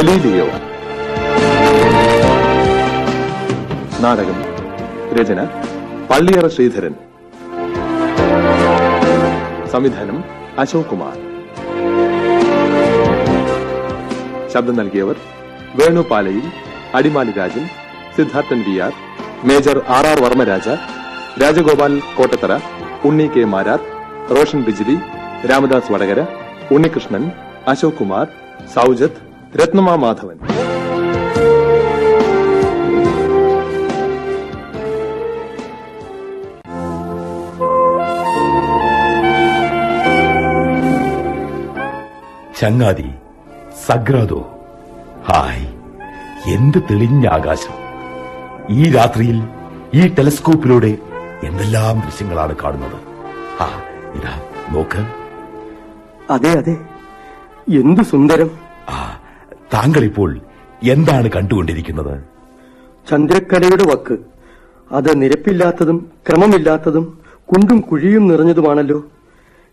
Galileo നാടകം രചന പള്ളിയറ ശ്രീധരൻ. സംവിധാനം അശോക് കുമാർ. ശബ്ദം നൽകിയവർ Venu Palayil Adimali Rajan Siddharthan V R Major R R Varmaraja Rajagopal Kottathara Unni K Marar Roshan Bijili Ramadas Vadakara Unnikrishnan Ashok Kumar Saujath Ratnama Madhavan ചങ്ങാതി സഗ്രാദോ. Hi എന്ത് തെളിഞ്ഞ ആകാശം. ഈ രാത്രിയിൽ ഈ ടെലിസ്കോപ്പിലൂടെ എന്തെല്ലാം ദൃശ്യങ്ങളാണ് കാണുന്നത്? ആ ഇതാ നോക്ക്. അതെ അതെ. എന്തു സുന്ദരം. താങ്കൾ ഇപ്പോൾ എന്താണ് കണ്ടുകൊണ്ടിരിക്കുന്നത്? ചന്ദ്രക്കലയുടെ വക്ക്. അത് നിരപ്പില്ലാത്തതും ക്രമമില്ലാത്തതും കുണ്ടും കുഴിയും നിറഞ്ഞതുമാണല്ലോ.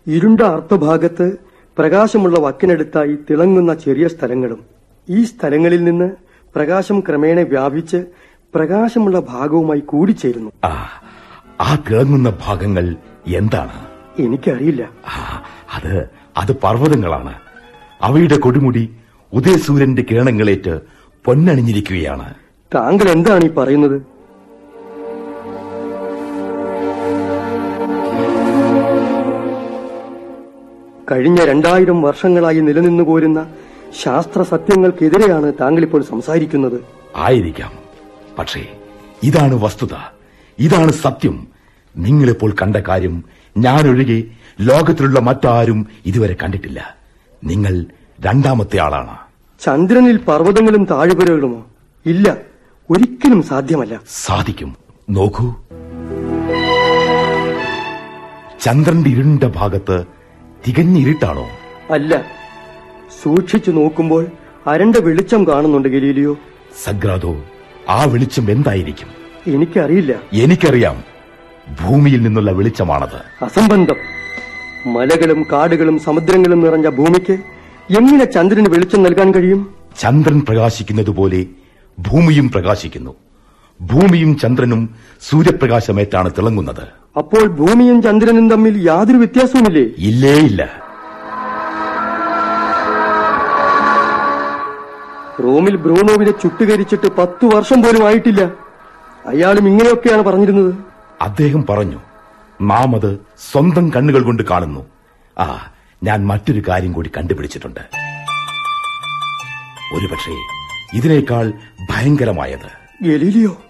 ഇരുണ്ട അർത്ഥഭാഗത്ത് പ്രകാശമുള്ള വക്കിനടുത്തായി തിളങ്ങുന്ന ചെറിയ സ്ഥലങ്ങളും. ഈ സ്ഥലങ്ങളിൽ നിന്ന് പ്രകാശം ക്രമേണ വ്യാപിച്ച് പ്രകാശമുള്ള ഭാഗവുമായി കൂടിച്ചേരുന്നു. ആ ആ തിളങ്ങുന്ന ഭാഗങ്ങൾ എന്താണ്? എനിക്കറിയില്ല. അത് അത് പർവതങ്ങളാണ്. അവയുടെ കൊടുമുടി ഉദയസൂര്യന്റെ കിരണങ്ങളേറ്റ് പൊന്നണിഞ്ഞിരിക്കുകയാണ്. താങ്കൾ എന്താണ് ഈ പറയുന്നത്? കഴിഞ്ഞ രണ്ടായിരം വർഷങ്ങളായി നിലനിന്നു പോരുന്ന ശാസ്ത്ര സത്യങ്ങൾക്കെതിരെയാണ് താങ്കൾ ഇപ്പോൾ സംസാരിക്കുന്നത്. ആയിരിക്കാം. പക്ഷേ ഇതാണ് വസ്തുത. ഇതാണ് സത്യം. നിങ്ങളിപ്പോൾ കണ്ട കാര്യം ഞാനൊഴികെ ലോകത്തിലുള്ള മറ്റാരും ഇതുവരെ കണ്ടിട്ടില്ല. നിങ്ങൾ രണ്ടാമത്തെ ആളാണ്. ചന്ദ്രനിൽ പർവതങ്ങളും താഴ്വരകളുമോ? ഇല്ല. ഒരിക്കലും സാധ്യമല്ല. സാധിക്കും. നോക്കൂ. ചന്ദ്രന്റെ ഇരുണ്ട ഭാഗത്ത് തികഞ്ഞിരുട്ടാണോ? അല്ല. സൂക്ഷിച്ചു നോക്കുമ്പോൾ അരണ്ട വെളിച്ചം കാണുന്നുണ്ട് ഗലീലിയോ. സഗ്രാദോ ആ വെളിച്ചം എന്തായിരിക്കും? എനിക്കറിയില്ല. എനിക്കറിയാം. ഭൂമിയിൽ നിന്നുള്ള വെളിച്ചമാണത്. അസംബന്ധം. മലകളും കാടുകളും സമുദ്രങ്ങളും നിറഞ്ഞ ഭൂമിക്ക് എങ്ങനെ ചന്ദ്രന് വെളിച്ചം നൽകാൻ കഴിയും? ചന്ദ്രൻ പ്രകാശിക്കുന്നത് പോലെ ഭൂമിയും പ്രകാശിക്കുന്നു. ഭൂമിയും ചന്ദ്രനും സൂര്യപ്രകാശമേറ്റാണ് തിളങ്ങുന്നത്. അപ്പോൾ ഭൂമിയും ചന്ദ്രനും തമ്മിൽ യാതൊരു വ്യത്യാസവുമില്ലേ? ഇല്ലേ ഇല്ല. റോമിൽ ബ്രൂണോവിനെ ചുട്ടുകരിച്ചിട്ട് പത്തു വർഷം പോലും ആയിട്ടില്ല. അയാളും ഇങ്ങനെയൊക്കെയാണ് പറഞ്ഞിരുന്നത്. അദ്ദേഹം പറഞ്ഞു നാം അത് സ്വന്തം കണ്ണുകൾ കൊണ്ട് കാണുന്നു. ആ ഞാൻ മറ്റൊരു കാര്യം കൂടി കണ്ടുപിടിച്ചിട്ടുണ്ട്. ഒരുപക്ഷെ ഇതിനേക്കാൾ ഭയങ്കരമായത്. ഗലീലിയോ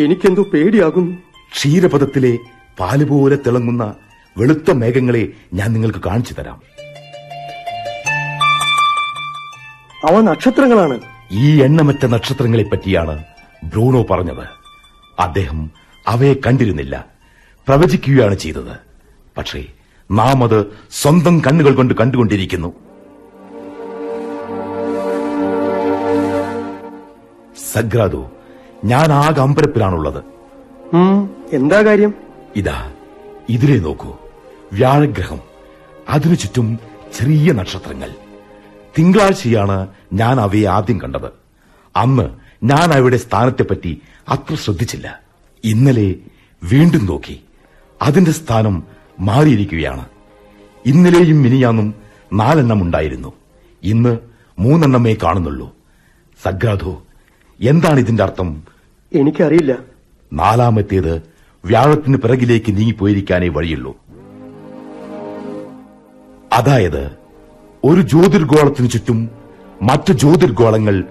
എനിക്കെന്തോ പേടിയാകുന്നു. ക്ഷീരപഥത്തിലെ പാലുപോലെ തിളങ്ങുന്ന വെളുത്ത മേഘങ്ങളെ ഞാൻ നിങ്ങൾക്ക് കാണിച്ചു തരാം. അവ നക്ഷത്രങ്ങളാണ്. ഈ എണ്ണമറ്റ നക്ഷത്രങ്ങളെ പറ്റിയാണ് ബ്രൂണോ പറഞ്ഞത്. അദ്ദേഹം അവയെ കണ്ടിരുന്നില്ല. പ്രവചിക്കുകയാണ് ചെയ്തത്. പക്ഷേ നാം അത് സ്വന്തം കണ്ണുകൾ കൊണ്ട് കണ്ടുകൊണ്ടിരിക്കുന്നു. സഗ്രാദു ഞാൻ ആകെ അമ്പരപ്പിലാണുള്ളത്. എന്താ കാര്യം? ഇതാ ഇതിലെ നോക്കൂ. വ്യാഴഗ്രഹം അതിനു ചുറ്റും ചെറിയ നക്ഷത്രങ്ങൾ. തിങ്കളാഴ്ചയാണ് ഞാൻ അവയെ ആദ്യം കണ്ടത്. അന്ന് ഞാൻ അവയുടെ സ്ഥാനത്തെപ്പറ്റി അത്ര ശ്രദ്ധിച്ചില്ല. ഇന്നലെ വീണ്ടും നോക്കി. അതിന്റെ സ്ഥാനം മാറിയിരിക്കുകയാണ്. ഇന്നലെയും മിനിയാന്നും നാലെണ്ണം ഉണ്ടായിരുന്നു ഇന്ന് മൂന്നെണ്ണമേ കാണുന്നുള്ളൂ. സഗ്രാധു എന്താണ് ഇതിന്റെ അർത്ഥം? എനിക്കറിയില്ല. നാലാമത്തേത് വ്യാഴത്തിന് പിറകിലേക്ക് നീങ്ങിപ്പോയിരിക്കാനേ വഴിയുള്ളൂ. അതായത് ഒരു ജ്യോതിർഗോളത്തിനു ചുറ്റും മറ്റു ജ്യോതിർഗോളങ്ങൾ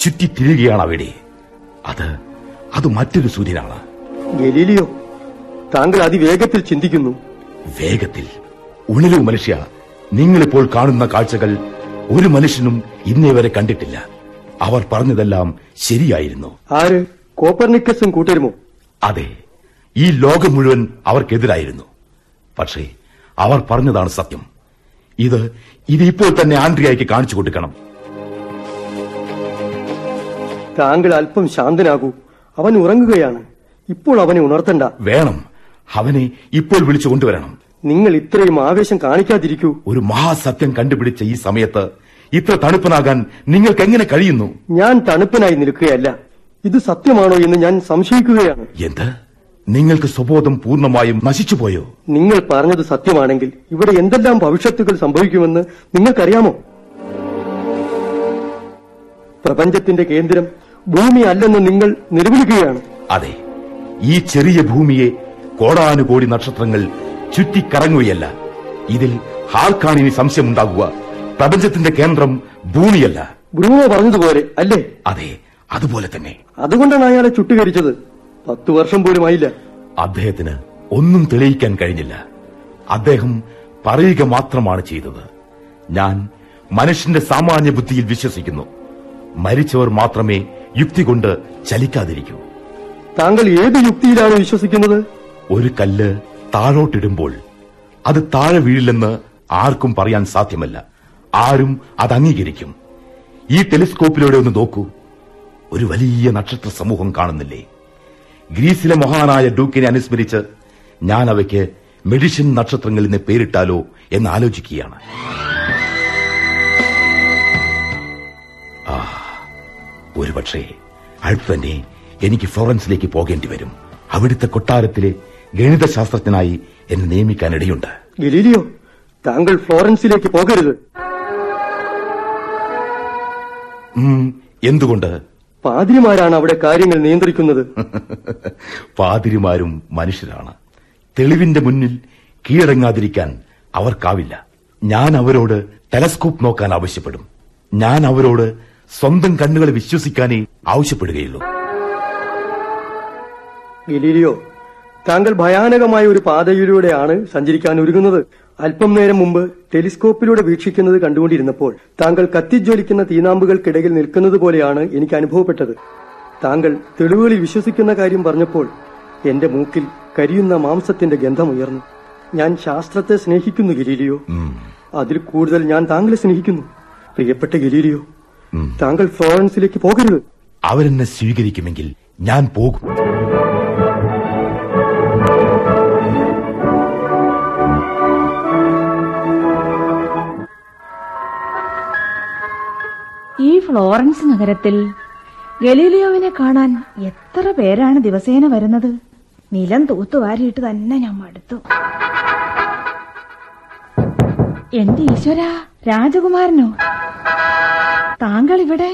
ചുറ്റിത്തിരിയുകയാണ് അവിടെ. അത് അത് മറ്റൊരു സൂര്യനാണ്. ഗലീലിയോ താങ്കൾ അതിവേഗത്തിൽ ചിന്തിക്കുന്നു. വേഗത്തിൽ. ഉണരൂ മനുഷ്യ നിങ്ങളിപ്പോൾ കാണുന്ന കാഴ്ചകൾ ഒരു മനുഷ്യനും ഇന്നേ വരെ കണ്ടിട്ടില്ല. അവർ പറഞ്ഞതെല്ലാം ശരിയായിരുന്നു. ആര്? കോപ്പർനിക്കസും കൂട്ടരുമോ? അതെ ഈ ലോകം മുഴുവൻ അവർക്കെതിരായിരുന്നു. പക്ഷേ അവർ പറഞ്ഞതാണ് സത്യം. ഇത് ഇത് ഇപ്പോൾ തന്നെ ആൻഡ്രിയയ്ക്ക് കാണിച്ചു കൊടുക്കണം. താങ്കൾ അല്പം ശാന്തനാകൂ. അവൻ ഉറങ്ങുകയാണ്. ഇപ്പോൾ അവനെ ഉണർത്തണ്ട. വേണം. അവനെ ഇപ്പോൾ വിളിച്ചു കൊണ്ടുവരണം. നിങ്ങൾ ഇത്രയും ആവേശം കാണിക്കാതിരിക്കൂ. ഒരു മഹാസത്യം കണ്ടുപിടിച്ച ഈ സമയത്ത് ഇത്ര തണുപ്പനാകാൻ നിങ്ങൾക്ക് എങ്ങനെ കഴിയുന്നു? ഞാൻ തണുപ്പനായി നിൽക്കുകയല്ല. ഇത് സത്യമാണോ എന്ന് ഞാൻ സംശയിക്കുകയാണ്. എന്ത്? നിങ്ങൾക്ക് സ്വബോധം പൂർണമായും നശിച്ചുപോയോ നിങ്ങൾ പറഞ്ഞത് സത്യമാണെങ്കിൽ ഇവിടെ എന്തെല്ലാം ഭവിഷ്യത്തുകൾ സംഭവിക്കുമെന്ന് നിങ്ങൾക്കറിയാമോ? പ്രപഞ്ചത്തിന്റെ കേന്ദ്രം ഭൂമി അല്ലെന്ന് നിങ്ങൾ നിലവിളിക്കുകയാണ്. അതെ ഈ ചെറിയ ഭൂമിയെ കോടാനുകോടി നക്ഷത്രങ്ങൾ ചുറ്റിക്കറങ്ങുകയല്ല. ഇതിൽ ഹാർക്കാണിന് സംശയമുണ്ടാകുക. പ്രപഞ്ചത്തിന്റെ കേന്ദ്രം ഭൂമിയല്ല. ബ്രൂണോ പറഞ്ഞതുപോലെ അല്ലേ? അതെ അതുപോലെ തന്നെ. അതുകൊണ്ടാണ് അയാളെ ചുട്ടുകരിച്ചത്. പത്തു വർഷം പോലും ആയില്ല. അദ്ദേഹത്തിന് ഒന്നും തെളിയിക്കാൻ കഴിഞ്ഞില്ല. അദ്ദേഹം പറയുക മാത്രമാണ് ചെയ്തത്. ഞാൻ മനുഷ്യന്റെ സാമാന്യ ബുദ്ധിയിൽ വിശ്വസിക്കുന്നു. മരിച്ചവർ മാത്രമേ യുക്തി കൊണ്ട് ചലിക്കാതിരിക്കൂ. താങ്കൾ ഏത് യുക്തിയിലാണ് വിശ്വസിക്കുന്നത്? ഒരു കല്ല് താഴോട്ടിടുമ്പോൾ അത് താഴെ വീഴില്ലെന്ന് ആർക്കും പറയാൻ സാധ്യമല്ല. ആരും അത് അംഗീകരിക്കും. ഈ ടെലിസ്കോപ്പിലൂടെ ഒന്ന് നോക്കൂ. ഒരു വലിയ നക്ഷത്ര സമൂഹം കാണുന്നില്ലേ? ഗ്രീസിലെ മഹാനായ ഡൂക്കിനെ അനുസ്മരിച്ച് ഞാൻ അവയ്ക്ക് മെഡിസിൻ നക്ഷത്രങ്ങൾ എന്ന് പേരിട്ടാലോ എന്ന് ആലോചിക്കുകയാണ്. ഒരുപക്ഷേ അടുത്തന്നെ എനിക്ക് ഫ്ലോറൻസിലേക്ക് പോകേണ്ടി വരും. അവിടുത്തെ കൊട്ടാരത്തിലെ ഗണിതശാസ്ത്രജ്ഞനായി എന്നെ നിയമിക്കാനിടയുണ്ട്. ഗലീലിയോ താങ്കൾ ഫ്ലോറൻസിലേക്ക് പോകരുത്. എന്തുകൊണ്ട്? പാതിരിമാരാണ് അവിടെ കാര്യങ്ങൾ നിയന്ത്രിക്കുന്നത്. പാതിരിമാരും മനുഷ്യരാണ്. തെളിവിന്റെ മുന്നിൽ കീഴടങ്ങാതിരിക്കാൻ അവർക്കാവില്ല. ഞാൻ അവരോട് ടെലസ്കോപ്പ് നോക്കാൻ ആവശ്യപ്പെടും. ഞാൻ അവരോട് സ്വന്തം കണ്ണുകളെ വിശ്വസിക്കാനേ ആവശ്യപ്പെടുകയുള്ളൂ. ഗലീലിയോ താങ്കൾ ഭയാനകമായ ഒരു പാതയിലൂടെയാണ് സഞ്ചരിക്കാൻ ഒരുങ്ങുന്നത്. അല്പം നേരം മുമ്പ് ടെലിസ്കോപ്പിലൂടെ വീക്ഷിക്കുന്നത് കണ്ടുകൊണ്ടിരുന്നപ്പോൾ താങ്കൾ കത്തിജ്വലിക്കുന്ന തീനാമ്പുകൾക്കിടയിൽ നിൽക്കുന്നത് പോലെയാണ് എനിക്ക് അനുഭവപ്പെട്ടത്. താങ്കൾ തെളിവുകളിൽ വിശ്വസിക്കുന്ന കാര്യം പറഞ്ഞപ്പോൾ എന്റെ മൂക്കിൽ കരിയുന്ന മാംസത്തിന്റെ ഗന്ധം ഉയർന്നു. ഞാൻ ശാസ്ത്രത്തെ സ്നേഹിക്കുന്നു ഗലീലിയോ. അതിൽ കൂടുതൽ ഞാൻ താങ്കളെ സ്നേഹിക്കുന്നു. പ്രിയപ്പെട്ട ഗലീലിയോ താങ്കൾ ഫ്ലോറൻസിലേക്ക് പോകരുത്. അവരെന്നെ സ്വീകരിക്കുമെങ്കിൽ ഞാൻ പോകും. ഈ ഫ്ലോറൻസ് നഗരത്തിൽ ഗലീലിയോവിനെ കാണാൻ എത്ര പേരാണ് ദിവസേന വരുന്നത്? നിലം തൂത്തുവാരിയിട്ട് തന്നെ ഞാൻ മടുത്തു. എന്റെ ഈശ്വര രാജകുമാരനോ? താങ്കൾ ഇവിടെ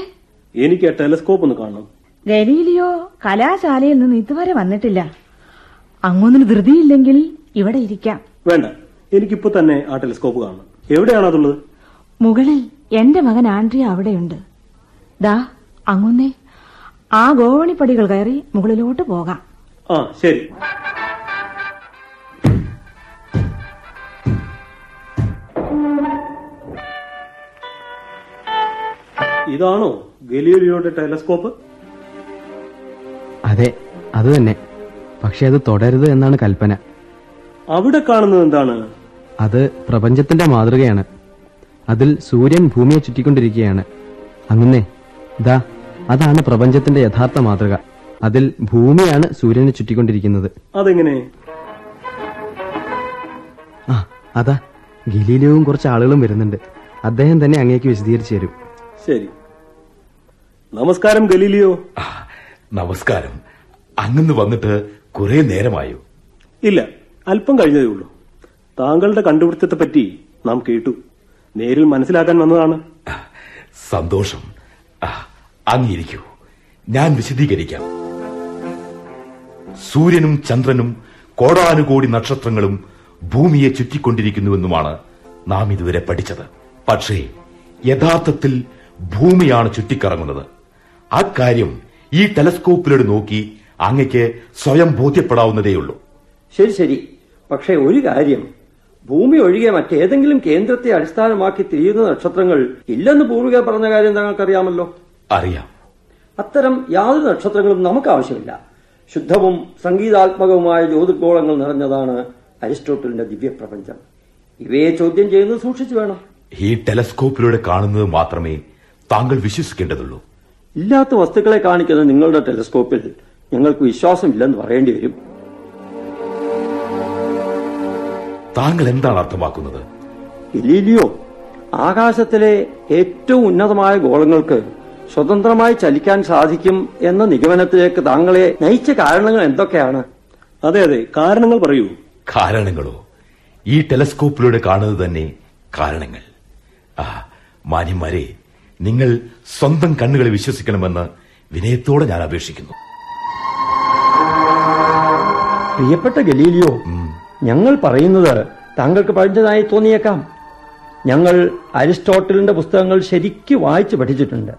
എനിക്ക് ടെലിസ്കോപ്പ് ടെലസ്കോപ്പ് ഒന്ന് കാണണം. ഗലീലിയോ കലാശാലയിൽ നിന്ന് ഇതുവരെ വന്നിട്ടില്ല. അങ്ങൊന്നിന് ധൃതിയില്ലെങ്കിൽ ഇവിടെ ഇരിക്കാം. വേണ്ട. എനിക്കിപ്പോ തന്നെ ആ ടെലിസ്കോപ്പ് കാണണം. എവിടെയാണ് അതുള്ളത്? മുകളിൽ എന്റെ മകൻ ആൻഡ്രിയ അവിടെയുണ്ട്. ദാ അങ്ങുന്നേ. ആ ഗോവണിപ്പടികൾ കയറി മുകളിലോട്ട് പോകാം. ആ ശരി. ഇതാണോ ഗലീലിയോയുടെ ടെലസ്കോപ്പ്? അതെ അത് തന്നെ. പക്ഷെ അത് തുടരുത് എന്നാണ് കൽപ്പന. അവിടെ കാണുന്നത് എന്താണ്? അത് പ്രപഞ്ചത്തിന്റെ മാതൃകയാണ്. അതിൽ സൂര്യൻ ഭൂമിയെ ചുറ്റിക്കൊണ്ടിരിക്കുകയാണ്. അങ്ങനെ ദാ അതാണ് പ്രപഞ്ചത്തിന്റെ യഥാർത്ഥ മാതൃക. അതിൽ ഭൂമിയാണ് സൂര്യനെ ചുറ്റിക്കൊണ്ടിരിക്കുന്നത്. അതെങ്ങനെ? ആ അതാ ഗിലീലവും കുറച്ച് ആളുകളും വരുന്നുണ്ട്. അദ്ദേഹം തന്നെ അങ്ങേക്ക് വിശദീകരിച്ചു തരും. ശരി. നമസ്കാരം ഗലീലിയോ. നമസ്കാരം. അങ്ങന്ന് വന്നിട്ട് കുറെ നേരമായോ? ഇല്ല അല്പം കഴിഞ്ഞതേ ഉള്ളൂ. താങ്കളുടെ കണ്ടുപിടുത്തത്തെ പറ്റി നാം കേട്ടു. നേരിൽ മനസ്സിലാക്കാൻ വന്നതാണ്. സന്തോഷം. അങ്ങിരിക്കൂ ഞാൻ വിശദീകരിക്കാം. സൂര്യനും ചന്ദ്രനും കോടാനുകോടി നക്ഷത്രങ്ങളും ഭൂമിയെ ചുറ്റിക്കൊണ്ടിരിക്കുന്നുവെന്നുമാണ് നാം ഇതുവരെ പഠിച്ചത്. പക്ഷേ യഥാർത്ഥത്തിൽ ഭൂമിയാണ് ചുറ്റിക്കറങ്ങുന്നത്. അക്കാര്യം ഈ ടെലസ്കോപ്പിലൂടെ നോക്കി അങ്ങയ്ക്ക് സ്വയം ബോധ്യപ്പെടാവുന്നതേയുള്ളൂ. ശരി ശരി. പക്ഷേ ഒരു കാര്യം ഭൂമി ഒഴികെ മറ്റേതെങ്കിലും കേന്ദ്രത്തെ അടിസ്ഥാനമാക്കി തിരിയുന്ന നക്ഷത്രങ്ങൾ ഇല്ലെന്ന് പൂർവികർ പറഞ്ഞ കാര്യം താങ്കൾക്കറിയാമല്ലോ? അറിയാം. അത്തരം യാതൊരു നക്ഷത്രങ്ങളും നമുക്ക് ആവശ്യമില്ല ശുദ്ധവും സംഗീതാത്മകവുമായ ജ്യോതിർഗോളങ്ങൾ നിറഞ്ഞതാണ് അരിസ്റ്റോട്ടലിന്റെ ദിവ്യപ്രപഞ്ചം. ഇവയെ ചോദ്യം ചെയ്യുന്നത് സൂക്ഷിച്ചു വേണം. ഈ ടെലസ്കോപ്പിലൂടെ കാണുന്നത് മാത്രമേ താങ്കൾ വിശ്വസിക്കേണ്ടതുള്ളൂ. ഇല്ലാത്ത വസ്തുക്കളെ കാണിക്കുന്ന നിങ്ങളുടെ ടെലസ്കോപ്പിൽ ഞങ്ങൾക്ക് വിശ്വാസമില്ലെന്ന് പറയേണ്ടി വരും. താങ്കൾ എന്താണ് അർത്ഥമാക്കുന്നത്? ഗലീലിയോ ആകാശത്തിലെ ഏറ്റവും ഉന്നതമായ ഗോളങ്ങൾക്ക് സ്വതന്ത്രമായി ചലിക്കാൻ സാധിക്കും എന്ന നിഗമനത്തിലേക്ക് താങ്കളെ നയിച്ച കാരണങ്ങൾ എന്തൊക്കെയാണ്? അതെ അതെ. കാരണങ്ങൾ പറയൂ. കാരണങ്ങളോ? ഈ ടെലസ്കോപ്പിലൂടെ കാണുന്നത് തന്നെ കാരണങ്ങൾ. ആ മാന്യന്മാരെ നിങ്ങൾ സ്വന്തം കണ്ണുകളെ വിശ്വസിക്കണമെന്ന് വിനയത്തോടെ ഞാൻ അപേക്ഷിക്കുന്നു. പ്രിയപ്പെട്ട ഗലീലിയോ ഞങ്ങൾ പറയുന്നത് താങ്കൾക്ക് പഠിച്ചതായി തോന്നിയേക്കാം. ഞങ്ങൾ അരിസ്റ്റോട്ടലിന്റെ പുസ്തകങ്ങൾ ശരിക്ക് വായിച്ചു പഠിച്ചിട്ടുണ്ട്.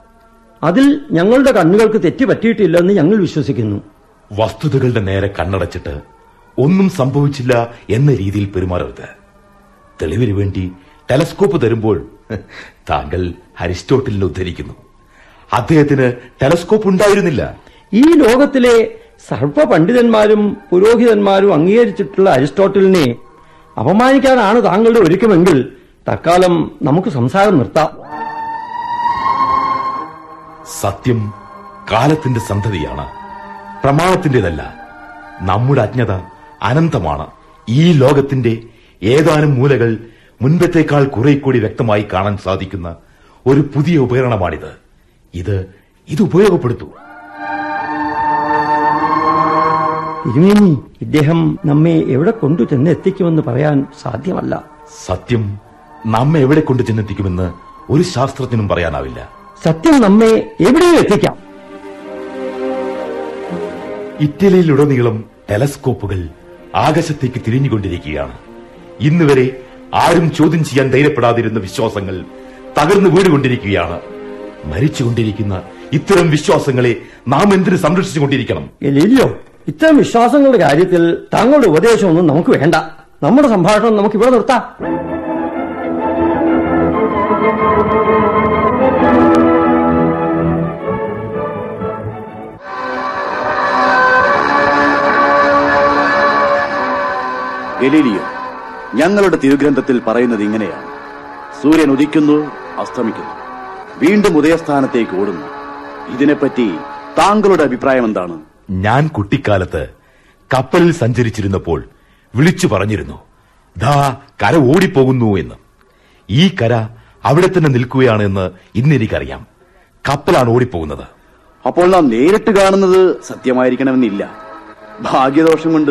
അതിൽ ഞങ്ങളുടെ കണ്ണുകൾക്ക് തെറ്റ് പറ്റിയിട്ടില്ലെന്ന് ഞങ്ങൾ വിശ്വസിക്കുന്നു. വസ്തുതകളുടെ നേരെ കണ്ണടച്ചിട്ട് ഒന്നും സംഭവിച്ചില്ല എന്ന രീതിയിൽ പെരുമാറരുത്. തെളിവിന് വേണ്ടി ടെലസ്കോപ്പ് തരുമ്പോൾ താങ്കൾ അരിസ്റ്റോട്ടലിനെ ഉദ്ധരിക്കുന്നു. അദ്ദേഹത്തിന് ടെലസ്കോപ്പ് ഉണ്ടായിരുന്നില്ല. ഈ ലോകത്തിലെ സർവ പണ്ഡിതന്മാരും പുരോഹിതന്മാരും അംഗീകരിച്ചിട്ടുള്ള അരിസ്റ്റോട്ടലിനെ അപമാനിക്കാനാണ് താങ്കളുടെ ഒരുക്കമെങ്കിൽ തക്കാലം നമുക്ക് സംസാരം നിർത്താം. സത്യം കാലത്തിന്റെ സന്തതിയാണ്. പ്രമാണത്തിന്റേതല്ല. നമ്മുടെ അജ്ഞത അനന്തമാണ്. ഈ ലോകത്തിന്റെ ഏതാനും മൂലകൾ മുൻപത്തേക്കാൾ കുറെ കൂടി വ്യക്തമായി കാണാൻ സാധിക്കുന്ന ഒരു പുതിയ ഉപകരണമാണിത്. ഇത് ഇത് ഉപയോഗപ്പെടുത്തൂ. തിരുമേനി ഇദ്ദേഹം നമ്മെ എവിടെ കൊണ്ടു ചെന്ന് എത്തിക്കുമെന്ന് പറയാൻ സാധ്യമല്ല. സത്യം നമ്മെ എവിടെ കൊണ്ടു ചെന്നെത്തിക്കുമെന്ന് ഒരു ശാസ്ത്രജ്ഞനും പറയാനാവില്ല. സത്യം നമ്മെ എവിടെയും എത്തിക്കാം? ഇറ്റലിയിലുടനീളം ടെലസ്കോപ്പുകൾ ആകാശത്തേക്ക് തിരിഞ്ഞുകൊണ്ടിരിക്കുകയാണ്. ഇന്നുവരെ ആരും ചോദ്യം ചെയ്യാൻ ധൈര്യപ്പെടാതിരുന്ന വിശ്വാസങ്ങൾ തകർന്നു വീടുകൊണ്ടിരിക്കുകയാണ് മരിച്ചുകൊണ്ടിരിക്കുന്ന ഇത്തരം വിശ്വാസങ്ങളെ നാം എന്തിനു സംരക്ഷിച്ചുകൊണ്ടിരിക്കണം? ഗലീലിയോ ഇത്തരം വിശ്വാസങ്ങളുടെ കാര്യത്തിൽ താങ്കളുടെ ഉപദേശമൊന്നും നമുക്ക് വേണ്ട. നമ്മുടെ സംഭാഷണം നമുക്ക് ഇവിടെ നിർത്താം. ഗലീലിയോ ഞങ്ങളുടെ തിരുഗ്രന്ഥത്തിൽ പറയുന്നത് ഇങ്ങനെയാണ്. സൂര്യൻ ഉദിക്കുന്നു അസ്തമിക്കുന്നു. വീണ്ടും ഉദയസ്ഥാനത്തേക്ക് ഓടുന്നു. ഇതിനെപ്പറ്റി താങ്കളുടെ അഭിപ്രായം എന്താണ്? ഞാൻ കുട്ടിക്കാലത്ത് കപ്പലിൽ സഞ്ചരിച്ചിരുന്നപ്പോൾ വിളിച്ചു പറഞ്ഞിരുന്നു ദാ കര ഓടിപ്പോകുന്നു എന്ന്. ഈ കര അവിടെ തന്നെ നിൽക്കുകയാണ് എന്ന് ഇന്നെനിക്കറിയാം. കപ്പലാണ് ഓടിപ്പോകുന്നത്. അപ്പോൾ നാം നേരിട്ട് കാണുന്നത് സത്യമായിരിക്കണമെന്നില്ല. ഭാഗ്യദോഷം കൊണ്ട്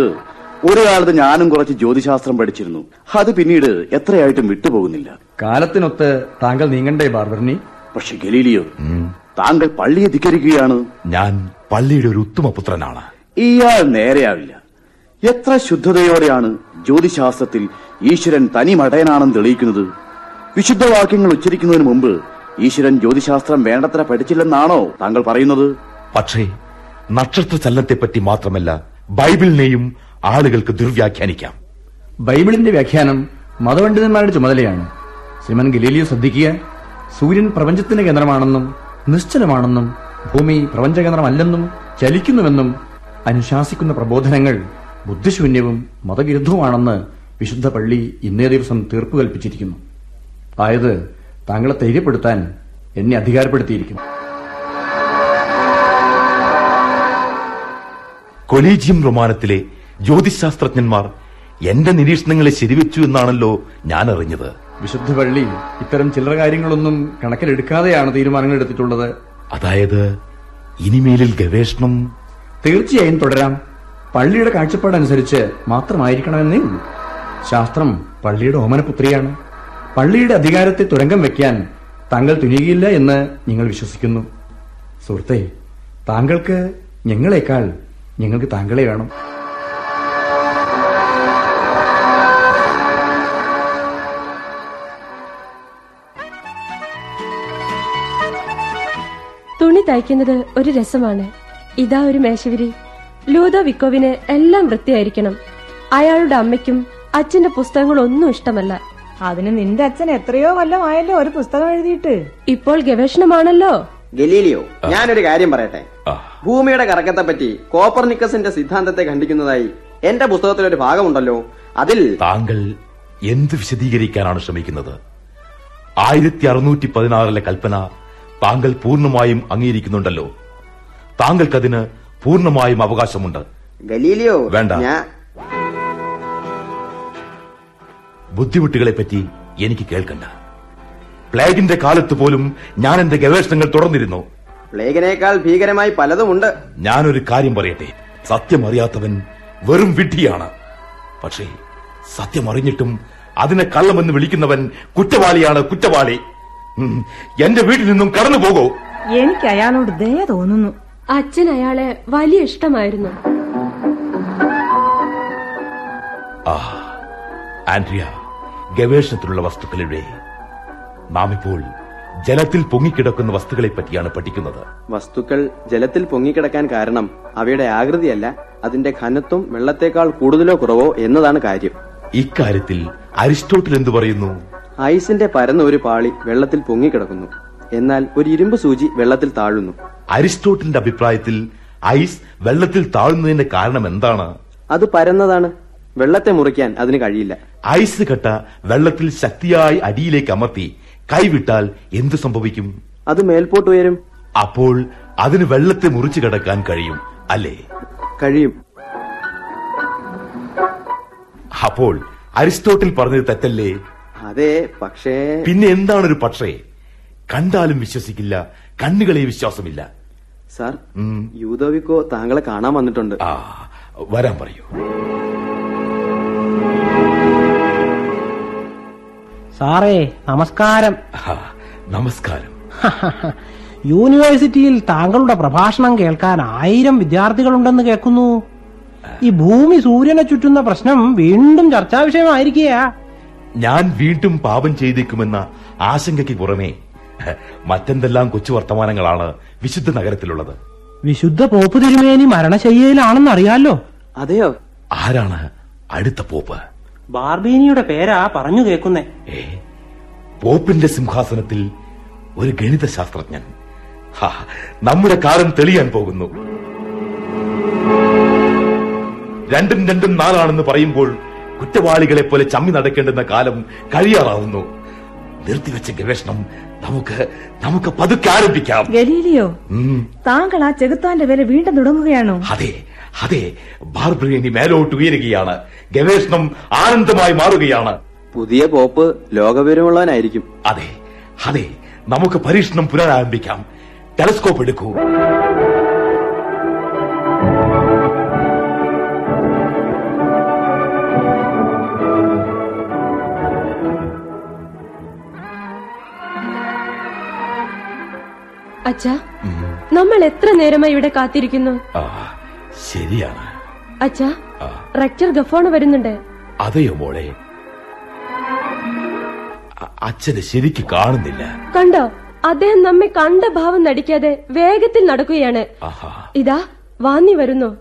ഒരു കാലത്ത് ഞാനും കുറച്ച് ജ്യോതിശാസ്ത്രം പഠിച്ചിരുന്നു. അത് പിന്നീട് എത്രയായിട്ടും വിട്ടുപോകുന്നില്ല. കാലത്തിനൊത്ത് താങ്കൾ നീങ്ങണ്ടേ ബാർബറിനി പക്ഷെ ഗലീലിയോ താങ്കൾ പള്ളിയെ ധിക്കരിക്കുകയാണ്. ഞാൻ പള്ളിയുടെ ഒരു ഉത്തമ പുത്രനാണ്. ഇയാൾ നേരെയാവില്ല. എത്ര ശുദ്ധതയോടെയാണ് ജ്യോതിശാസ്ത്രത്തിൽ ഈശ്വരൻ തനി മടയനാണെന്ന് തെളിയിക്കുന്നത്. വിശുദ്ധ വാക്യങ്ങൾ ഉച്ചരിക്കുന്നതിന് മുമ്പ് ഈശ്വരൻ ജ്യോതിശാസ്ത്രം വേണ്ടത്ര പഠിച്ചില്ലെന്നാണോ താങ്കൾ പറയുന്നത്? പക്ഷേ നക്ഷത്ര ചലനത്തെപ്പറ്റി മാത്രമല്ല ബൈബിളിനെയും ആളുകൾക്ക് ദുർവ്യാഖ്യാനിക്കാം. ബൈബിളിന്റെ വ്യാഖ്യാനം മതപണ്ഡിതന്മാരുടെ ചുമതലയാണ്. ശ്രീമൻ ഗലീലിയോ ശ്രദ്ധിക്കുക. സൂര്യൻ പ്രപഞ്ചത്തിന്റെ കേന്ദ്രമാണെന്നും നിശ്ചലമാണെന്നും ഭൂമി പ്രപഞ്ചകേന്ദ്രമല്ലെന്നും ചലിക്കുന്നുവെന്നും അനുശാസിക്കുന്ന പ്രബോധനങ്ങൾ ബുദ്ധിശൂന്യവും മതവിരുദ്ധവുമാണെന്ന് വിശുദ്ധ പള്ളി ഇന്നേ ദിവസം തീർപ്പ് കൽപ്പിച്ചിരിക്കുന്നു. ആയത് താങ്കളെ ധൈര്യപ്പെടുത്താൻ എന്നെ അധികാരപ്പെടുത്തിയിരിക്കുന്നു. കൊലീജിയം റൊമാനത്തിലെ ജ്യോതിശാസ്ത്രജ്ഞന്മാർ എന്റെ നിരീക്ഷണങ്ങളെ ശരിവെച്ചു എന്നാണല്ലോ ഞാൻ അറിഞ്ഞത് വിശുദ്ധ പള്ളി ഇത്തരം ചില്ലറ കാര്യങ്ങളൊന്നും കണക്കിലെടുക്കാതെയാണ് തീരുമാനങ്ങൾ എടുത്തിട്ടുള്ളത്. അതായത് ഇനിമേലിൽ ഗവേഷണം തീർച്ചയായും തുടരാം. പള്ളിയുടെ കാഴ്ചപ്പാടനുസരിച്ച് മാത്രമായിരിക്കണമെന്നേ ഉള്ളൂ. ശാസ്ത്രം പള്ളിയുടെ ഓമനപുത്രിയാണ്. പള്ളിയുടെ അധികാരത്തെ തുരങ്കം വെക്കാൻ താങ്കൾ തുനിയുകയില്ല എന്ന് ഞങ്ങൾ വിശ്വസിക്കുന്നു. സുഹൃത്തെ താങ്കൾക്ക് ഞങ്ങളെക്കാൾ ഞങ്ങൾക്ക് താങ്കളെ വേണം. തയ്ക്കുന്നത് ഒരു രസമാണ്. ഇതാ ഒരു മേശവിരി. ലൂതോ വിക്കോവിന് എല്ലാം വൃത്തിയായിരിക്കണം. അയാളുടെ അമ്മയ്ക്കും അച്ഛന്റെ പുസ്തകങ്ങളൊന്നും ഇഷ്ടമല്ല. അതിന് നിന്റെ അച്ഛൻ എത്രയോ കൊല്ലമായല്ലോ ഒരു പുസ്തകം എഴുതിയിട്ട്. ഇപ്പോൾ ഗവേഷണമാണല്ലോ. ഗലീലിയോ ഞാനൊരു കാര്യം പറയട്ടെ? ഭൂമിയുടെ കറക്കത്തെ പറ്റി കോപ്പർനിക്കസിന്റെ സിദ്ധാന്തത്തെ ഖണ്ഡിക്കുന്നതായി എന്റെ പുസ്തകത്തിലൊരു ഭാഗമുണ്ടല്ലോ. അതിൽ താങ്കൾ എന്ത് വിശദീകരിക്കാനാണ് ശ്രമിക്കുന്നത്? ആയിരത്തി അറുന്നൂറ്റി പതിനാറിലെ കൽപ്പന താങ്കൾ പൂർണമായും അംഗീകരിക്കുന്നുണ്ടല്ലോ. താങ്കൾക്കതിന് പൂർണമായും അവകാശമുണ്ട്. ഗലീലിയോ വേണ്ട. ബുദ്ധിമുട്ടുകളെ പറ്റി എനിക്ക് കേൾക്കണ്ട. പ്ലേഗിന്റെ കാലത്ത് പോലും ഞാൻ എന്റെ ഗവേഷണങ്ങൾ തുടർന്നിരുന്നു. പ്ലേഗിനേക്കാൾ ഭീകരമായി പലതുമുണ്ട്. ഞാനൊരു കാര്യം പറയട്ടെ. സത്യം അറിയാത്തവൻ വെറും വിഡ്ഢിയാണ്. പക്ഷേ സത്യം അറിഞ്ഞിട്ടും അതിനെ കള്ളമെന്ന് വിളിക്കുന്നവൻ കുറ്റവാളിയാണ് കുറ്റവാളി. എന്റെ വീട്ടിൽ നിന്നും കടന്നു പോകൂ. എനിക്ക് അയാളോട് ദയ തോന്നുന്നു. അച്ഛൻ അയാളെ വലിയ ഇഷ്ടമായിരുന്നു. ആ ആൻഡ്രിയ ഗവേഷണത്തിലുള്ള വസ്തുക്കളുടെ നാം ഇപ്പോൾ ജലത്തിൽ പൊങ്ങിക്കിടക്കുന്ന വസ്തുക്കളെ പറ്റിയാണ് പഠിക്കുന്നത്. വസ്തുക്കൾ ജലത്തിൽ പൊങ്ങിക്കിടക്കാൻ കാരണം അവയുടെ ആകൃതിയല്ല അതിന്റെ ഘനത്വം വെള്ളത്തേക്കാൾ കൂടുതലോ കുറവോ എന്നതാണ് കാര്യം. ഇക്കാര്യത്തിൽ അരിസ്റ്റോട്ടിൽ എന്തു പറയുന്നു? ഐസിന്റെ പരന്ന ഒരു പാളി വെള്ളത്തിൽ പൊങ്ങിക്കിടക്കുന്നു. എന്നാൽ ഒരു ഇരുമ്പ് സൂചി വെള്ളത്തിൽ താഴുന്നു. അരിസ്റ്റോട്ടിന്റെ അഭിപ്രായത്തിൽ ഐസ് വെള്ളത്തിൽ താഴുന്നതിന്റെ കാരണം എന്താണ്? അത് പരന്നതാണ്. വെള്ളത്തെ മുറിക്കാൻ അതിന് കഴിയില്ല. ഐസ് കട്ട വെള്ളത്തിൽ ശക്തിയായി അടിയിലേക്ക് അമർത്തി കൈവിട്ടാൽ എന്തു സംഭവിക്കും? അത് മേൽപോട്ട് ഉയരും. അപ്പോൾ അതിന് വെള്ളത്തെ മുറിച്ചു കിടക്കാൻ കഴിയും അല്ലേ? കഴിയും. അപ്പോൾ അരിസ്റ്റോട്ടിൽ പറഞ്ഞത് തെറ്റല്ലേ? അതെ പക്ഷേ പിന്നെ എന്താണ് ഒരു പക്ഷേ? കണ്ടാലും വിശ്വസിക്കില്ല കണ്ണുകളെ വിശ്വാസമില്ല. സാർ യൂതോവിക്കോ താങ്കളെ കാണാൻ വന്നിട്ടുണ്ട്. ആ വരാൻ പറയൂ. സാറേ നമസ്കാരം. നമസ്കാരം. യൂണിവേഴ്സിറ്റിയിൽ താങ്കളുടെ പ്രഭാഷണം കേൾക്കാൻ ആയിരം വിദ്യാർത്ഥികളുണ്ടെന്ന് കേൾക്കുന്നു. ഈ ഭൂമി സൂര്യനെ ചുറ്റുന്ന പ്രശ്നം വീണ്ടും ചർച്ചാ വിഷയമായിരിക്കുക ഞാൻ വീണ്ടും പാപം ചെയ്തേക്കുമെന്ന ആശങ്കയ്ക്ക് പുറമേ മറ്റെന്തെല്ലാം കൊച്ചു വർത്തമാനങ്ങളാണ് വിശുദ്ധ നഗരത്തിലുള്ളത്? വിശുദ്ധ പോപ്പ് തിരുമേനി മരണശയ്യയിലാണെന്ന് അറിയാലോ അതെയോ? ആരാണ് അടുത്ത പോപ്പ്? ബാർബീനിയുടെ പേരാ പറഞ്ഞു കേൾക്കുന്നേ ഏ പോപ്പിന്റെ സിംഹാസനത്തിൽ ഒരു ഗണിത ശാസ്ത്രജ്ഞൻ ഹാ, നമ്മുടെ കാലം തെളിയാൻ പോകുന്നു. രണ്ടും രണ്ടും നാലാണെന്ന് പറയുമ്പോൾ കുറ്റവാളികളെ പോലെ ചമ്മി നടക്കേണ്ടുന്ന കാലം കഴിയാറാവുന്നു. നിർത്തിവെച്ച ഗവേഷണം നമുക്ക് നമുക്ക് പതുക്കെ ആരംഭിക്കാം. ഗലീലിയോ താങ്കൾ ആ ചെകുത്താന്റെ വില വീണ്ടും തുടങ്ങുകയാണോ? അതെ അതെ. ബാർബ്രിയനി മേലോട്ട് ഉയരുകയാണ്. ഗവേഷണം ആനന്ദമായി മാറുകയാണ്. പുതിയ പോപ്പ് ലോകവിവരമുള്ളവനായിരിക്കും. അതെ അതെ. നമുക്ക് പരീക്ഷണം പുനരാരംഭിക്കാം. ടെലസ്കോപ്പ് എടുക്കൂ. അച്ഛാ നമ്മൾ എത്ര നേരമായി ഇവിടെ കാത്തിരിക്കുന്നു? ആ ശരിയാണ്. അച്ഛാ റക്ചർ ഗഫോൺ ഗഫോണ് വരുന്നുണ്ട്. അതെയോ മോളെ? അച്ഛനെ ശരിക്ക് കാണുന്നില്ല. കണ്ടോ അദ്ദേഹം നമ്മെ കണ്ട ഭാവം നടിക്കാതെ വേഗത്തിൽ നടക്കുകയാണ്. ആഹാ. ഇതാ വാന്നി വരുന്നു.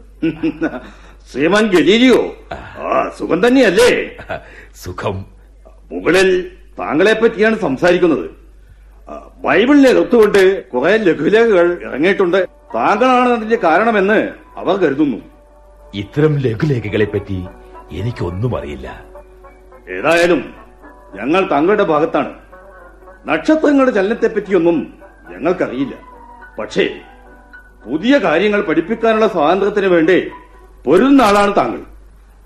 ശ്രീമാൻ ഗലീലിയോ? ആ. സുഖം തന്നെയല്ലേ? സുഖം. മുകളിൽ താങ്കളെ പറ്റിയാണ് സംസാരിക്കുന്നത്. ബൈബിളിനെ ഒത്തുകൊണ്ട് കുറെ ലഘുലേഖകൾ ഇറങ്ങിയിട്ടുണ്ട്. താങ്കളാണ് അതിന്റെ കാരണമെന്ന് അവർ കരുതുന്നു. ഇത്തരം ലഘുലേഖകളെ പറ്റി എനിക്കൊന്നും അറിയില്ല. ഏതായാലും ഞങ്ങൾ താങ്കളുടെ ഭാഗത്താണ്. നക്ഷത്രങ്ങളുടെ ചലനത്തെ പറ്റിയൊന്നും ഞങ്ങൾക്കറിയില്ല. പക്ഷേ പുതിയ കാര്യങ്ങൾ പഠിപ്പിക്കാനുള്ള സ്വാതന്ത്ര്യത്തിന് വേണ്ടി പൊരുന്ന ആളാണ് താങ്കൾ.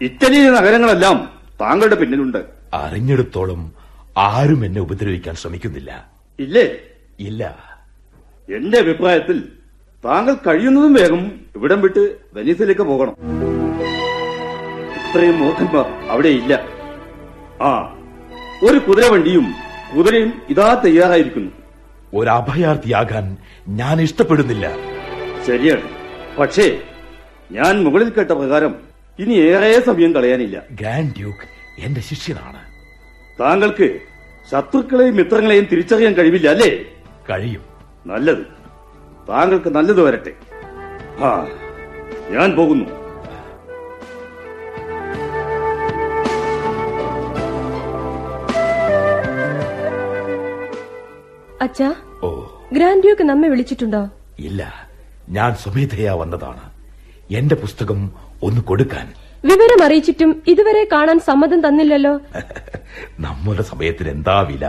ഇറ്റലിയിലെ നഗരങ്ങളെല്ലാം താങ്കളുടെ പിന്നിലുണ്ട്. അറിഞ്ഞെടുത്തോളം ആരും എന്നെ ഉപദ്രവിക്കാൻ ശ്രമിക്കുന്നില്ല. ഇല്ലേ? ഇല്ല. എന്റെ അഭിപ്രായത്തിൽ താങ്കൾ കഴിയുന്നതും വേഗം ഇവിടം വിട്ട് വെനീസിലേക്ക് പോകണം. ഇത്രയും മൂർഖന്മാർ അവിടെ ഇല്ല. ആ ഒരു കുതിരവണ്ടിയും കുതിരയും ഇതാ തയ്യാറായിരിക്കുന്നു. ഒരു അഭയാർത്ഥിയാകാൻ ഞാൻ ഇഷ്ടപ്പെടുന്നില്ല. ശരിയാണ്. പക്ഷേ ഞാൻ മുകളിൽ കേട്ട പ്രകാരം ഇനി ഏറെ സമയം കളയാനില്ല. ഗ്രാൻഡ് ഡ്യൂക്ക് എന്റെ ശിഷ്യനാണ്. താങ്കൾക്ക് ശത്രുക്കളെയും മിത്രങ്ങളെയും തിരിച്ചറിയാൻ കഴിവില്ല അല്ലേ? കഴിയും. നല്ലത്. താങ്കൾക്ക് നല്ലത് വരട്ടെ. ആ ഞാൻ പോകുന്നു. അച്ഛാ ഓ. ഗ്രാൻഡ് ഡ്യൂക്ക് നമ്മെ വിളിച്ചിട്ടുണ്ടോ? ഇല്ല ഞാൻ സ്വമേധയാ വന്നതാണ്. എന്റെ പുസ്തകം ഒന്ന് കൊടുക്കാൻ. വിവരം അറിയിച്ചിട്ടും ഇതുവരെ കാണാൻ സമ്മതം തന്നില്ലല്ലോ. നമ്മുടെ സമയത്തിന് എന്താ വില?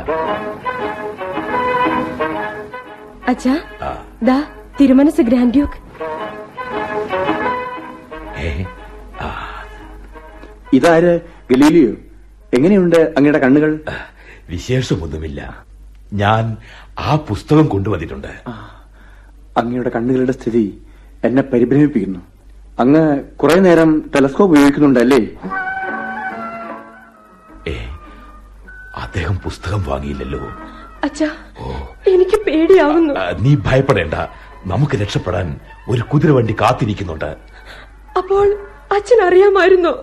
അച്ഛാ ദാ തിരുമനസ് ഗ്രാൻഡ് ഡ്യൂക്ക് ഏ, ആ, ഇതാര്? ഗലീലിയോ? എങ്ങനെയുണ്ട് അങ്ങയുടെ കണ്ണുകൾ? വിശേഷമൊന്നുമില്ല. ഞാൻ ആ പുസ്തകം കൊണ്ടുവന്നിട്ടുണ്ട്. അങ്ങയുടെ കണ്ണുകളുടെ സ്ഥിതി എന്നെ പരിഭ്രമിപ്പിക്കുന്നു. അങ്ങ് കുറെ നേരം ടെലസ്കോപ്പ് ഉപയോഗിക്കുന്നുണ്ടല്ലേ? ഏ അദ്ദേഹം പുസ്തകം വാങ്ങിയില്ലല്ലോ. അച്ഛാ എനിക്ക് പേടിയാവുന്നു. നീ ഭയപ്പെടേണ്ട. നമുക്ക് രക്ഷപ്പെടാൻ ഒരു കുതിരവണ്ടി കാത്തിരിക്കുന്നുണ്ട്. അപ്പോൾ അച്ഛൻ അറിയാമായിരുന്നോ?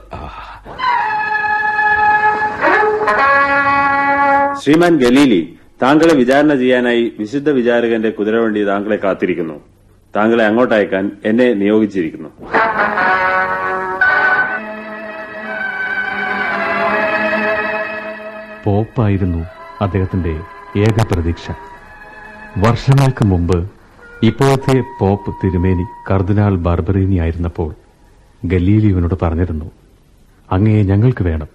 ശ്രീമാൻ ഗലീലി താങ്കളെ വിചാരണ ചെയ്യാനായി വിശുദ്ധ വിചാരകന്റെ കുതിരവണ്ടി താങ്കളെ കാത്തിരിക്കുന്നു. താങ്കളെ അങ്ങോട്ടയക്കാൻ എന്നെ നിയോഗിച്ചിരിക്കുന്നു. പോപ്പായിരുന്നു അദ്ദേഹത്തിന്റെ ഏക പ്രതീക്ഷ. വർഷങ്ങൾക്ക് മുമ്പ് ഇപ്പോഴത്തെ പോപ്പ് തിരുമേനി കർദിനാൾ ബാർബറീനി ആയിരുന്നപ്പോൾ ഗലീലിയോനോട് പറഞ്ഞിരുന്നു അങ്ങയെ ഞങ്ങൾക്ക് വേണം.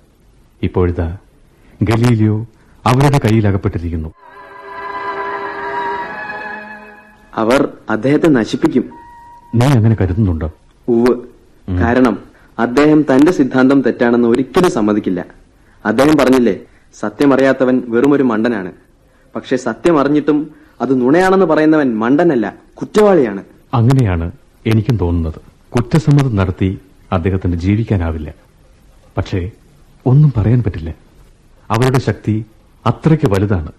ഇപ്പോഴത്തെ ഗലീലിയോ അവരുടെ കയ്യിൽ അവർ അദ്ദേഹത്തെ നശിപ്പിക്കും. നീ അങ്ങനെ കരുതുന്നുണ്ടോ? ഉവ് കാരണം അദ്ദേഹം തന്റെ സിദ്ധാന്തം തെറ്റാണെന്ന് ഒരിക്കലും സമ്മതിക്കില്ല. അദ്ദേഹം പറഞ്ഞില്ലേ സത്യമറിയാത്തവൻ വെറുമൊരു മണ്ടനാണ്. പക്ഷെ സത്യം അറിഞ്ഞിട്ടും അത് നുണയാണെന്ന് പറയുന്നവൻ മണ്ടനല്ല കുറ്റവാളിയാണ്. അങ്ങനെയാണ് എനിക്കും തോന്നുന്നത്. കുറ്റസമ്മതം നടത്തി അദ്ദേഹത്തിന് ജീവിക്കാനാവില്ല. പക്ഷേ ഒന്നും പറയാൻ പറ്റില്ല. അവരുടെ ശക്തി അത്രയ്ക്ക് വലുതാണ്.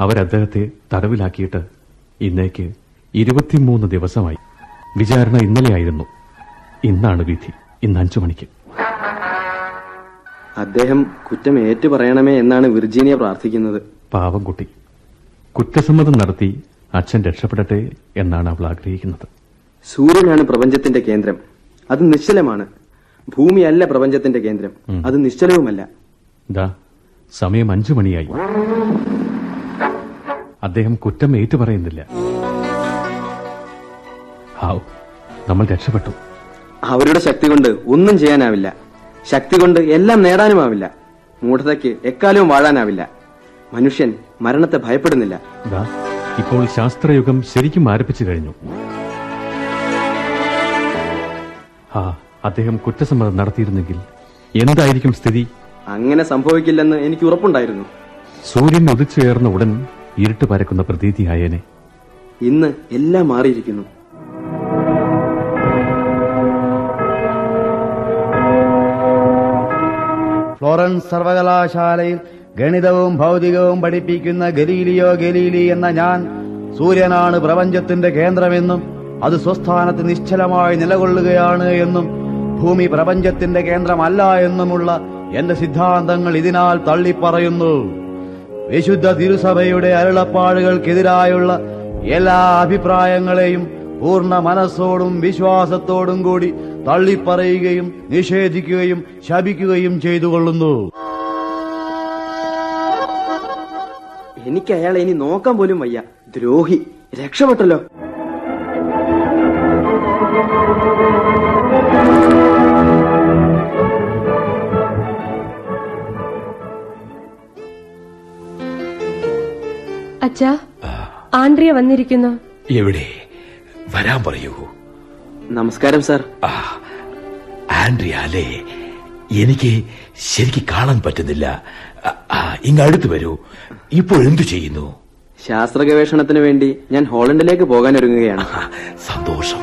അവരദ്ദേഹത്തെ തടവിലാക്കിയിട്ട് ഇന്നേക്ക് ഇരുപത്തിമൂന്ന് ദിവസമായി. വിചാരണ ഇന്നലെയായിരുന്നു. ഇന്നാണ് വിധി. ഇന്ന് അഞ്ചു മണിക്ക്. അദ്ദേഹം കുറ്റം ഏറ്റു പറയണമേ എന്നാണ് വിർജീനിയ പ്രാർത്ഥിക്കുന്നത്. പാവം കുട്ടി. കുറ്റസമ്മതം നടത്തി അച്ഛൻ രക്ഷപ്പെടട്ടെ എന്നാണ് അവൾ ആഗ്രഹിക്കുന്നത്. സൂര്യനാണ് പ്രപഞ്ചത്തിന്റെ കേന്ദ്രം. അത് നിശ്ചലമാണ്. ഭൂമിയല്ല പ്രപഞ്ചത്തിന്റെ കേന്ദ്രം. അത് നിശ്ചലവുമല്ല. ദാ സമയം അഞ്ചു മണിയായി. അദ്ദേഹം കുറ്റം ഏറ്റുപറയുന്നില്ല. ഹാവ് നമ്മൾ രക്ഷപ്പെട്ടു. അവരുടെ ശക്തി കൊണ്ട് ഒന്നും ചെയ്യാനാവില്ല. ശക്തി കൊണ്ട് എല്ലാം നേടാനുമാവില്ല. മൂഢതയ്ക്ക് എക്കാലവും വാഴാനാവില്ല. മനുഷ്യൻ മരണത്തെ ഭയപ്പെടുന്നില്ല. ഇപ്പോൾ ശാസ്ത്രയുഗം ശരിക്കും ആരംഭിച്ചു കഴിഞ്ഞു. ആ അദ്ദേഹം കുറ്റസമ്മതം നടത്തിയിരുന്നെങ്കിൽ എന്തായിരിക്കും സ്ഥിതി? അങ്ങനെ സംഭവിക്കില്ലെന്ന് എനിക്ക് ഉറപ്പുണ്ടായിരുന്നു. സൂര്യൻ ഉദിച്ചുയർന്ന ഉടൻ ഇരുട്ട് പരക്കുന്ന പ്രതീതിയായേനെ. ഇന്ന് എല്ലാം മാറിയിരിക്കുന്നു. ഫ്ലോറൻസ് സർവകലാശാലയിൽ ഗണിതവും ഭൗതികവും പഠിപ്പിക്കുന്ന ഗലീലിയോ ഗലീലി എന്ന ഞാൻ സൂര്യനാണ് പ്രപഞ്ചത്തിന്റെ കേന്ദ്രമെന്നും അത് സ്വസ്ഥാനത്ത് നിശ്ചലമായി നിലകൊള്ളുകയാണ് എന്നും ഭൂമി പ്രപഞ്ചത്തിന്റെ കേന്ദ്രമല്ല എന്നുമുള്ള എന്റെ സിദ്ധാന്തങ്ങൾ ഇതിനാൽ തള്ളിപ്പറയുന്നു. വിശുദ്ധ തിരുസഭയുടെ അരുളപ്പാടുകൾക്കെതിരായുള്ള എല്ലാ അഭിപ്രായങ്ങളെയും പൂർണ മനസ്സോടും വിശ്വാസത്തോടും കൂടി തള്ളിപ്പറയുകയും നിഷേധിക്കുകയും ശപിക്കുകയും ചെയ്തുകൊള്ളുന്നു. എനിക്ക് അയാളെ ഇനി നോക്കാൻ പോലും വയ്യ. ദ്രോഹി. രക്ഷപ്പെട്ടല്ലോ. അച്ഛാ ആൻഡ്രിയ വന്നിരിക്കുന്നു. എവിടെ? വരാൻ പറയൂ. നമസ്കാരം സാർ. ആൻഡ്രിയ അല്ലേ? എനിക്ക് ശരിക്ക് കാണാൻ പറ്റുന്നില്ല. ഇങ്ങ് അടുത്ത് വരൂ. ഇപ്പോൾ എന്തു ചെയ്യുന്നു? ശാസ്ത്ര ഗവേഷണത്തിന് വേണ്ടി ഞാൻ ഹോളണ്ടിലേക്ക് പോകാൻ ഒരുങ്ങുകയാണ് സന്തോഷം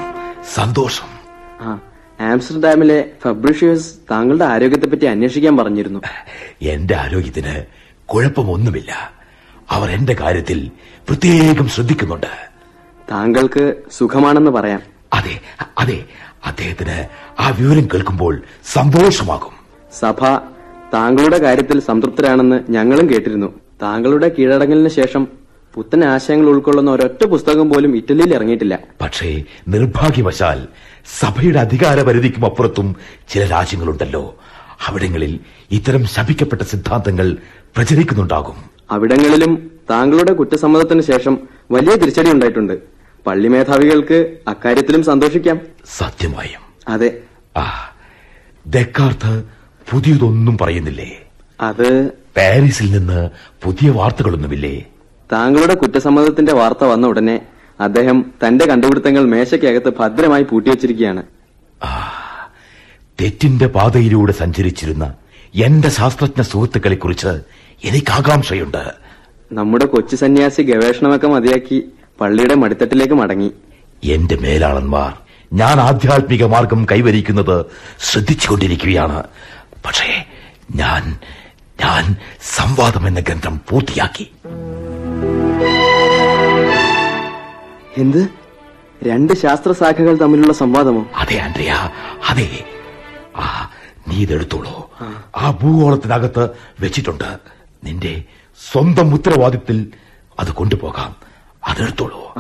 സന്തോഷം. ആ ആംസ്റ്റർഡാമിലെ ഫബ്രിഷ്യൂസ് താങ്കളുടെ ആരോഗ്യത്തെപ്പറ്റി അന്വേഷിക്കാൻ പറഞ്ഞിരുന്നു. എന്റെ ആരോഗ്യത്തിന് കുഴപ്പമൊന്നുമില്ല. അവർ എന്റെ കാര്യത്തിൽ പ്രത്യേകം ശ്രദ്ധിക്കുന്നുണ്ട്. താങ്കൾക്ക് സുഖമാണെന്ന് പറയാം. അതെ അതെ. അദ്ദേഹത്തിന് ആ വിവരം കേൾക്കുമ്പോൾ സന്തോഷമാകും. സഭ താങ്കളുടെ കാര്യത്തിൽ സംതൃപ്തരാണെന്ന് ഞങ്ങളും കേട്ടിരുന്നു. താങ്കളുടെ കീഴടങ്ങലിന് ശേഷം പുത്തൻ ആശയങ്ങൾ ഉൾക്കൊള്ളുന്ന ഒരൊറ്റ പുസ്തകം പോലും ഇറ്റലിയിൽ ഇറങ്ങിയിട്ടില്ല. പക്ഷേ നിർഭാഗ്യവശാൽ സഭയുടെ അധികാര പരിധിക്കും അപ്പുറത്തും ചില രാജ്യങ്ങളുണ്ടല്ലോ. അവിടങ്ങളിൽ ഇത്തരം ശപിക്കപ്പെട്ട സിദ്ധാന്തങ്ങൾ പ്രചരിക്കുന്നുണ്ടാകും. അവിടങ്ങളിലും താങ്കളുടെ കുറ്റസമ്മതത്തിന് ശേഷം വലിയ തിരിച്ചടി ഉണ്ടായിട്ടുണ്ട്. പള്ളി മേധാവികൾക്ക് അക്കാര്യത്തിലും സന്തോഷിക്കാം. സത്യമായും. അതെ. ആ ഡെക്കാർത്ത് പുതിയതൊന്നും പറയുന്നില്ലേ? അത് പാരീസിൽ നിന്ന് പുതിയ വാർത്തകളൊന്നുമില്ലേ? താങ്കളുടെ കുറ്റസമ്മതത്തിന്റെ വാർത്ത വന്ന ഉടനെ അദ്ദേഹം തന്റെ കണ്ടുപിടുത്തങ്ങൾ മേശയ്ക്കകത്ത് ഭദ്രമായി പൂട്ടിവച്ചിരിക്കുകയാണ്. തെറ്റിന്റെ പാതയിലൂടെ സഞ്ചരിച്ചിരുന്ന എന്റെ ശാസ്ത്രജ്ഞ സുഹൃത്തുക്കളെ കുറിച്ച് എനിക്ക് ആകാംക്ഷയുണ്ട് നമ്മുടെ കൊച്ചു സന്യാസി ഗവേഷണമൊക്കെ മതിയാക്കി പള്ളിയുടെ മടിത്തട്ടിലേക്ക് മടങ്ങി. എന്റെ മേലാളന്മാർ ഞാൻ ആധ്യാത്മിക മാർഗം കൈവരിക്കുന്നത് ശ്രദ്ധിച്ചുകൊണ്ടിരിക്കുകയാണ്. പക്ഷേ ഞാൻ ഞാൻ സംവാദം എന്ന ഗ്രന്ഥം പൂർത്തിയാക്കി. എന്ത്? രണ്ട് ശാസ്ത്ര ശാഖകൾ തമ്മിലുള്ള സംവാദമോ? അതെ ആൻഡ്രിയ അതെ. ആ നീ ഇതെടുത്തോളൂ. ആ ഭൂഗോളത്തിനകത്ത് വെച്ചിട്ടുണ്ട്. നിന്റെ സ്വന്തം ഉത്തരവാദിത്തത്തിൽ അത് കൊണ്ടുപോകാം. അതെടുത്തോളൂ.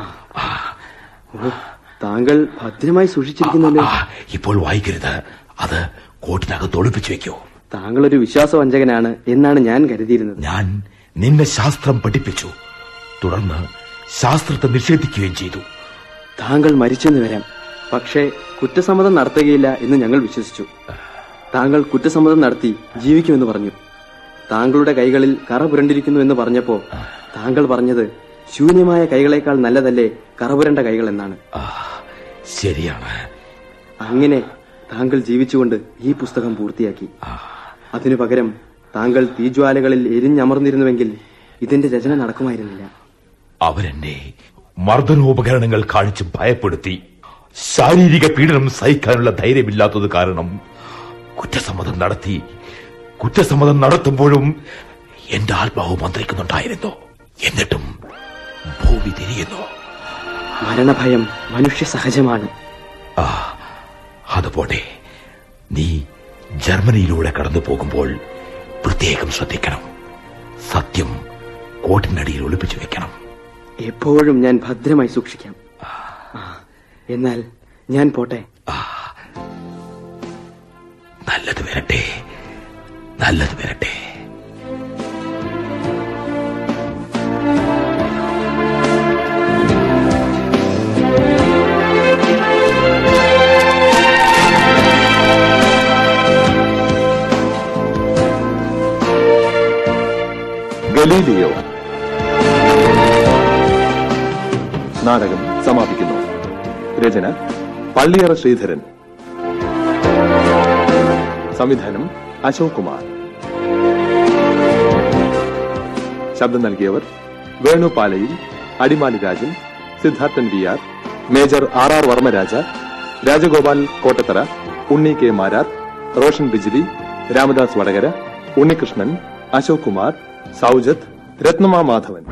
താങ്കൾ ഭദ്രമായി സൂക്ഷിച്ചിരിക്കുന്നല്ലോ? ഇപ്പോൾ വായിക്കരുത്. അത് കോട്ടിനകത്ത് ഒളിപ്പിച്ചു വെക്കൂ. താങ്കൾ ഒരു വിശ്വാസവഞ്ചകനാണ് എന്നാണ് ഞാൻ കരുതിയിരുന്നത്. ഞാൻ നിന്നെ ശാസ്ത്രം പഠിപ്പിച്ചു. തുടർന്ന് ശാസ്ത്രത്തെ നിഷേധിക്കുകയും ചെയ്തു. താങ്കൾ മരിച്ചെന്ന് വരാം. പക്ഷേ കുറ്റസമ്മതം നടത്തുകയില്ല എന്ന് ഞങ്ങൾ വിശ്വസിച്ചു. താങ്കൾ കുറ്റസമ്മതം നടത്തി ജീവിക്കുമെന്ന് പറഞ്ഞു. താങ്കളുടെ കൈകളിൽ കറ പുരണ്ടിരിക്കുന്നു എന്ന് പറഞ്ഞപ്പോ താങ്കൾ പറഞ്ഞത് ശൂന്യമായ കൈകളേക്കാൾ നല്ലതല്ലേ കറപുരണ്ട കൈകൾ എന്നാണ്. ശരിയാണ്. അങ്ങനെ താങ്കൾ ജീവിച്ചുകൊണ്ട് ഈ പുസ്തകം പൂർത്തിയാക്കി. അതിനു പകരം താങ്കൾ തീജ്വാലകളിൽ എരിഞ്ഞമർന്നിരുന്നുവെങ്കിൽ ഇതിന്റെ രചന നടക്കുമായിരുന്നില്ല. അവരെന്നെ മർദ്ദനോപകരണങ്ങൾ കാണിച്ച് ഭയപ്പെടുത്തി ശാരീരിക പീഡനം സഹിക്കാനുള്ള ധൈര്യമില്ലാത്തത് കാരണം കുറ്റസമ്മതം നടത്തി കുറ്റസമ്മതം നടത്തുമ്പോഴും എന്റെ ആത്മാവ് മന്ത്രിക്കുന്നുണ്ടായിരുന്നു? എന്നിട്ടും ഭൂമി തിരിയുന്നു. മരണഭയം മനുഷ്യ സഹജമാണ്. ആ അതുപോലെ നീ ജർമ്മനിയിലൂടെ കടന്നു പോകുമ്പോൾ പ്രത്യേകം ശ്രദ്ധിക്കണം. സത്യം കോട്ടിനടിയിൽ ഒളിപ്പിച്ചു വെക്കണം. എപ്പോഴും ഞാൻ ഭദ്രമായി സൂക്ഷിക്കാം. എന്നാൽ ഞാൻ പോട്ടെ. നല്ലത് വരട്ടെ. നല്ലത് വരട്ടെ. നാടകം സമാപിക്കുന്നു. രചന പള്ളിയറ ശ്രീധരൻ. സംവിധാനം അശോക് കുമാർ. ശബ്ദം നൽകിയവർ Venu Palayil Adimali Rajan Siddharthan V R Major R R Varmaraja Rajagopal Kottathara Unni K Marar Roshan Bijli Ramadas Vadakara Unnikrishnan Ashok Kumar Saujath Ratnama Madhavan.